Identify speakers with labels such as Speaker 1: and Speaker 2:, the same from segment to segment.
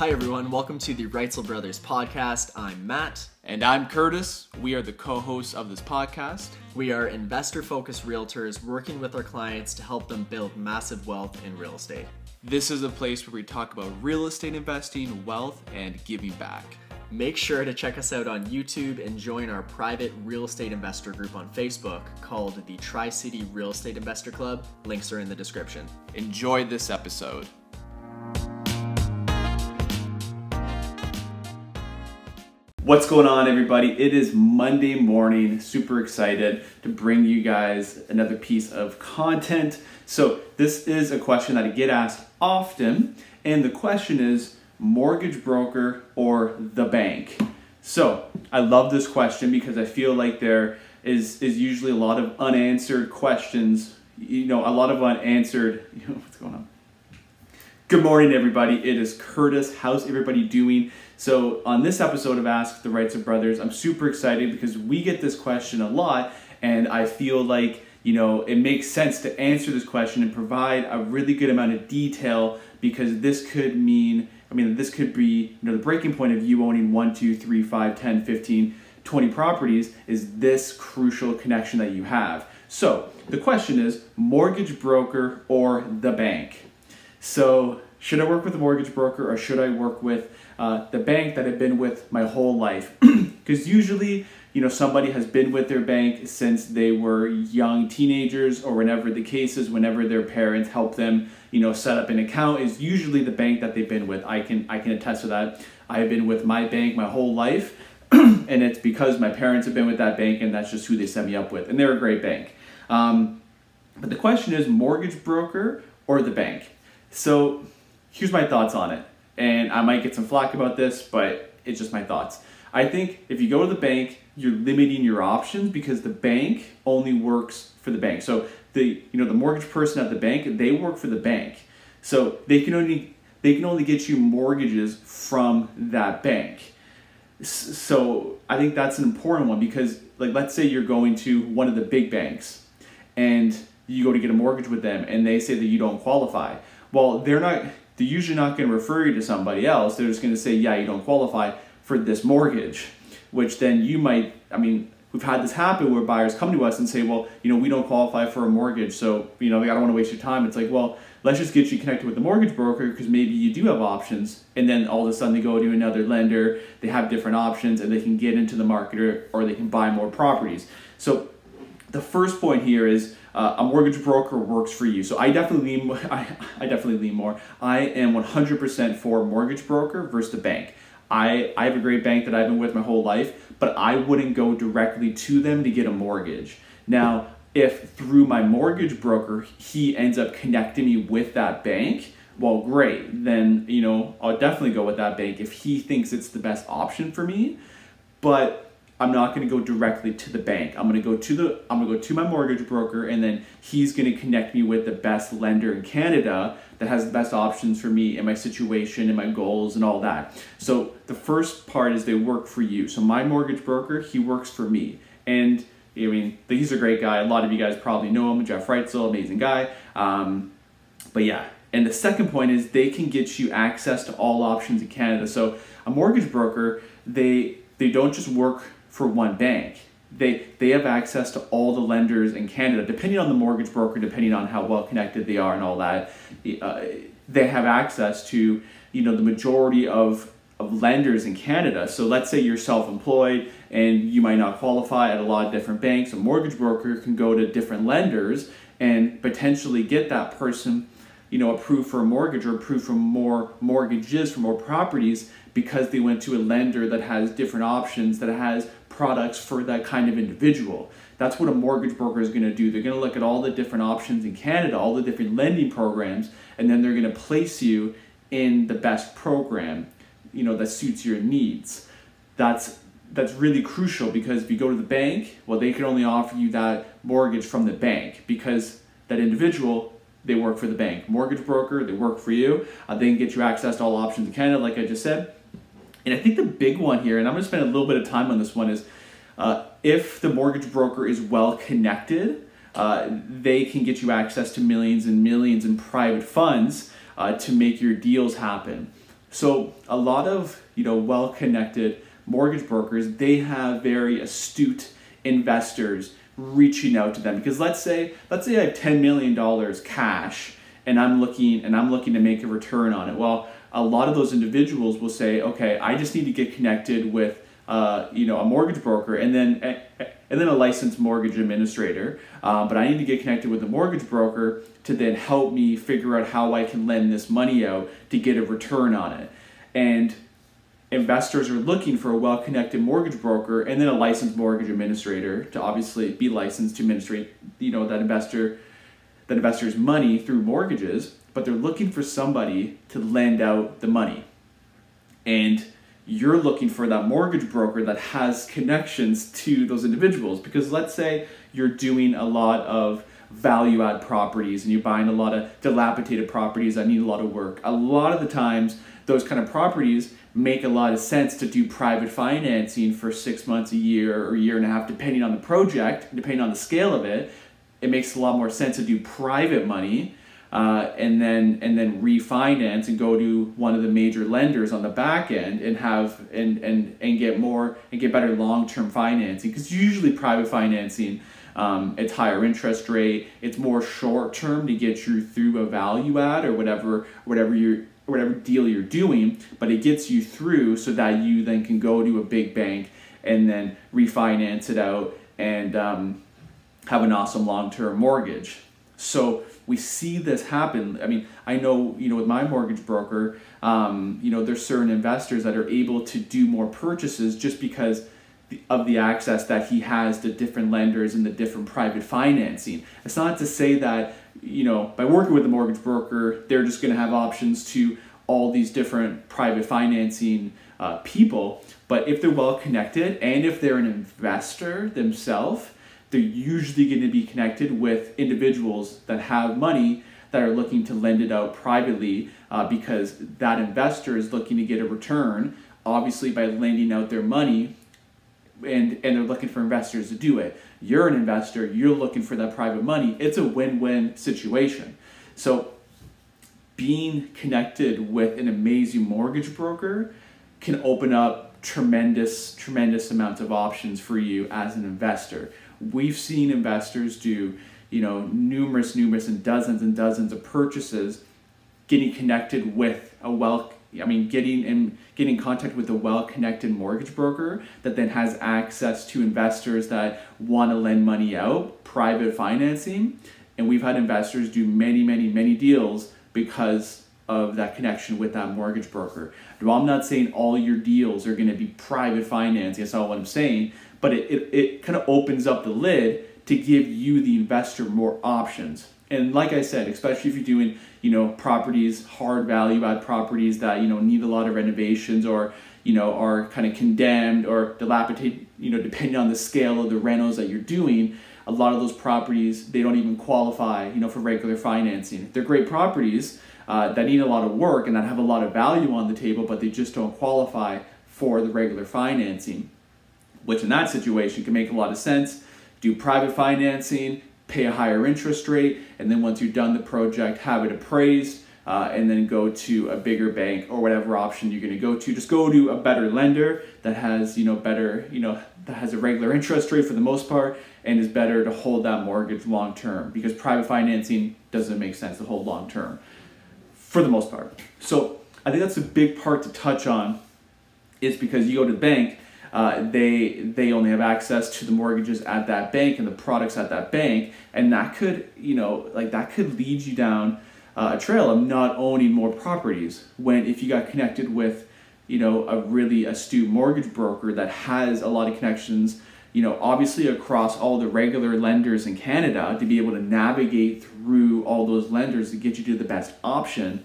Speaker 1: Hi, everyone. Welcome to the Reitzel Brothers podcast. I'm Matt.
Speaker 2: And I'm Kurtis. We are the co hosts of this podcast.
Speaker 1: We are investor focused realtors working with our clients to help them build massive wealth in real estate.
Speaker 2: This is a place where we talk about real estate investing, wealth, and giving back.
Speaker 1: Make sure to check us out on YouTube and join our private real estate investor group on Facebook called the Tri City Real Estate Investor Club. Links are in the description.
Speaker 2: Enjoy this episode. What's going on, everybody? It is Monday morning. Super excited to bring you guys another piece of content. So, this is a question that I get asked often, and the question is mortgage broker or the bank? So I love this question because I feel like there is is usually a lot of unanswered questions. You know, a lot of unanswered. You know, what's going on? Good morning, everybody. It is Kurtis. How's everybody doing? So on this episode of Ask the Reitzel Brothers, I'm super excited because we get this question a lot, and I feel like you know it makes sense to answer this question and provide a really good amount of detail because this could mean I mean, this could be, you know, the breaking point of you owning 1, 2, 3, 5, 10, 15, 20 properties is this crucial connection that you have. So the question is mortgage broker or the bank? So should I work with a mortgage broker or should I work with uh, the bank that I've been with my whole life? Because usually you know somebody has been with their bank since they were young teenagers or whenever the case is whenever their parents help them you know set up an account is usually the bank that they've been with. I can i can attest to that. I've been with my bank my whole life and it's because my parents have been with that bank and that's just who they set me up with and they're a great bank. Um, but the question is mortgage broker or the bank? So here's my thoughts on it and i might get some flack about this but it's just my thoughts I think if you go to the bank, you're limiting your options because the bank only works for the bank. So the you know the mortgage person at the bank, they work for the bank. So they can only they can only get you mortgages from that bank. So I think that's an important one because like let's say you're going to one of the big banks and you go to get a mortgage with them and they say that you don't qualify. Well, they're not they're usually not going to refer you to somebody else. They're just going to say, "Yeah, you don't qualify." for this mortgage, which then you might, I mean, we've had this happen where buyers come to us and say, well, you know, we don't qualify for a mortgage, so, you know, I don't want to waste your time. It's like, well, let's just get you connected with the mortgage broker because maybe you do have options. And then all of a sudden they go to another lender, they have different options, and they can get into the market or, or they can buy more properties. So the first point here is uh, a mortgage broker works for you. So I definitely lean, I, I definitely lean more. I am 100% for mortgage broker versus the bank. I, I have a great bank that I've been with my whole life, but I wouldn't go directly to them to get a mortgage. Now, if through my mortgage broker he ends up connecting me with that bank, well, great. Then, you know, I'll definitely go with that bank if he thinks it's the best option for me. But I'm not going to go directly to the bank. I'm going to go to the I'm going to go to my mortgage broker and then he's going to connect me with the best lender in Canada that has the best options for me and my situation and my goals and all that. So the first part is they work for you. So my mortgage broker, he works for me. And I mean, he's a great guy. A lot of you guys probably know him, Jeff Reitzel, amazing guy. Um, but yeah, and the second point is they can get you access to all options in Canada. So a mortgage broker, they they don't just work for one bank. They, they have access to all the lenders in Canada, depending on the mortgage broker, depending on how well connected they are and all that. Uh, they have access to you know the majority of, of lenders in Canada. So let's say you're self-employed and you might not qualify at a lot of different banks. A mortgage broker can go to different lenders and potentially get that person you know approved for a mortgage or approved for more mortgages for more properties because they went to a lender that has different options that has products for that kind of individual. That's what a mortgage broker is going to do. They're going to look at all the different options in Canada, all the different lending programs, and then they're going to place you in the best program, you know, that suits your needs. That's that's really crucial because if you go to the bank, well, they can only offer you that mortgage from the bank because that individual they work for the bank. Mortgage broker, they work for you. Uh, they can get you access to all options in Canada, like I just said. And I think the big one here, and I'm going to spend a little bit of time on this one, is uh, if the mortgage broker is well connected, uh, they can get you access to millions and millions in private funds uh, to make your deals happen. So a lot of you know well-connected mortgage brokers, they have very astute investors reaching out to them because let's say let's say I have 10 million dollars cash and I'm looking and I'm looking to make a return on it. Well, a lot of those individuals will say, okay, I just need to get connected with uh, you know a mortgage broker and then and then a licensed mortgage administrator. Uh, but I need to get connected with a mortgage broker to then help me figure out how I can lend this money out to get a return on it. And investors are looking for a well-connected mortgage broker and then a licensed mortgage administrator to obviously be licensed to administrate you know that investor that investor's money through mortgages but they're looking for somebody to lend out the money and you're looking for that mortgage broker that has connections to those individuals because let's say you're doing a lot of value add properties and you're buying a lot of dilapidated properties that need a lot of work a lot of the times those kind of properties make a lot of sense to do private financing for six months, a year, or a year and a half, depending on the project, depending on the scale of it. It makes a lot more sense to do private money uh, and then and then refinance and go to one of the major lenders on the back end and have and and and get more and get better long term financing because usually private financing. Um, it's higher interest rate. It's more short term to get you through a value add or whatever whatever you're whatever deal you're doing, but it gets you through so that you then can go to a big bank and then refinance it out and um, have an awesome long-term mortgage. So we see this happen. I mean, I know, you know, with my mortgage broker, um, you know, there's certain investors that are able to do more purchases just because of the access that he has to different lenders and the different private financing. It's not to say that you know, by working with a mortgage broker, they're just going to have options to all these different private financing uh, people. But if they're well connected and if they're an investor themselves, they're usually going to be connected with individuals that have money that are looking to lend it out privately uh, because that investor is looking to get a return, obviously, by lending out their money and, and they're looking for investors to do it. You're an investor, you're looking for that private money. It's a win win situation. So, being connected with an amazing mortgage broker can open up tremendous, tremendous amounts of options for you as an investor. We've seen investors do, you know, numerous, numerous, and dozens and dozens of purchases getting connected with a well I mean, getting in getting in contact with a well-connected mortgage broker that then has access to investors that want to lend money out, private financing, and we've had investors do many, many, many deals because of that connection with that mortgage broker. Now, I'm not saying all your deals are going to be private financing. That's not what I'm saying, but it, it, it kind of opens up the lid to give you, the investor, more options. And like I said, especially if you're doing you know properties hard value add properties that you know need a lot of renovations or you know are kind of condemned or dilapidated you know depending on the scale of the rentals that you're doing a lot of those properties they don't even qualify you know for regular financing they're great properties uh, that need a lot of work and that have a lot of value on the table but they just don't qualify for the regular financing which in that situation can make a lot of sense do private financing pay a higher interest rate, and then once you've done the project, have it appraised, uh, and then go to a bigger bank or whatever option you're going to go to. Just go to a better lender that has you know better you know that has a regular interest rate for the most part, and is better to hold that mortgage long term because private financing doesn't make sense to hold long term for the most part. So I think that's a big part to touch on is because you go to the bank uh, they they only have access to the mortgages at that bank and the products at that bank, and that could you know like that could lead you down uh, a trail of not owning more properties. When if you got connected with you know a really astute mortgage broker that has a lot of connections you know, obviously across all the regular lenders in Canada to be able to navigate through all those lenders to get you to the best option,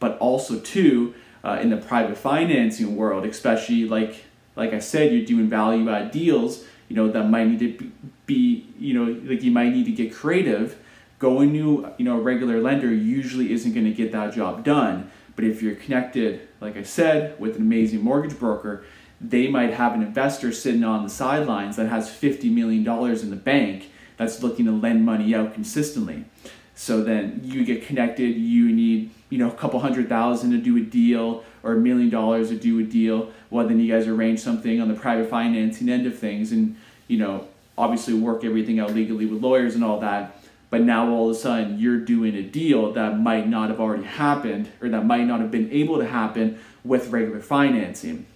Speaker 2: but also too uh, in the private financing world, especially like like I said, you're doing value add deals, you know, that might need to be, you know, like you might need to get creative. Going to, you know, a regular lender usually isn't going to get that job done. But if you're connected, like I said, with an amazing mortgage broker, they might have an investor sitting on the sidelines that has $50 million in the bank that's looking to lend money out consistently. So then you get connected, you need, you know, a couple hundred thousand to do a deal or a million dollars to do a deal. Well, then you guys arrange something on the private financing end of things, and you know, obviously work everything out legally with lawyers and all that. But now all of a sudden you're doing a deal that might not have already happened, or that might not have been able to happen with regular financing.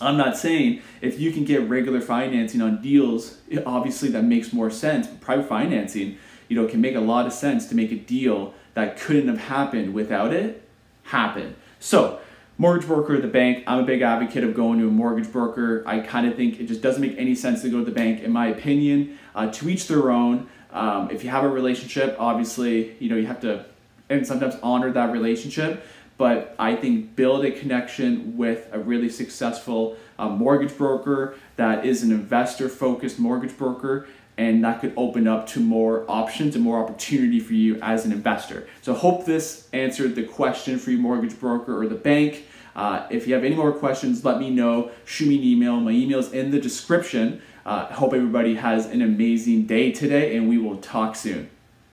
Speaker 2: I'm not saying if you can get regular financing on deals, obviously that makes more sense. But private financing, you know, can make a lot of sense to make a deal that couldn't have happened without it happen. So, mortgage broker the bank, I'm a big advocate of going to a mortgage broker. I kind of think it just doesn't make any sense to go to the bank, in my opinion. Uh, to each their own. Um, if you have a relationship, obviously, you know, you have to, and sometimes honor that relationship but I think build a connection with a really successful uh, mortgage broker that is an investor focused mortgage broker and that could open up to more options and more opportunity for you as an investor. So hope this answered the question for your mortgage broker or the bank. Uh, if you have any more questions, let me know. Shoot me an email. My email is in the description. Uh, hope everybody has an amazing day today, and we will talk soon.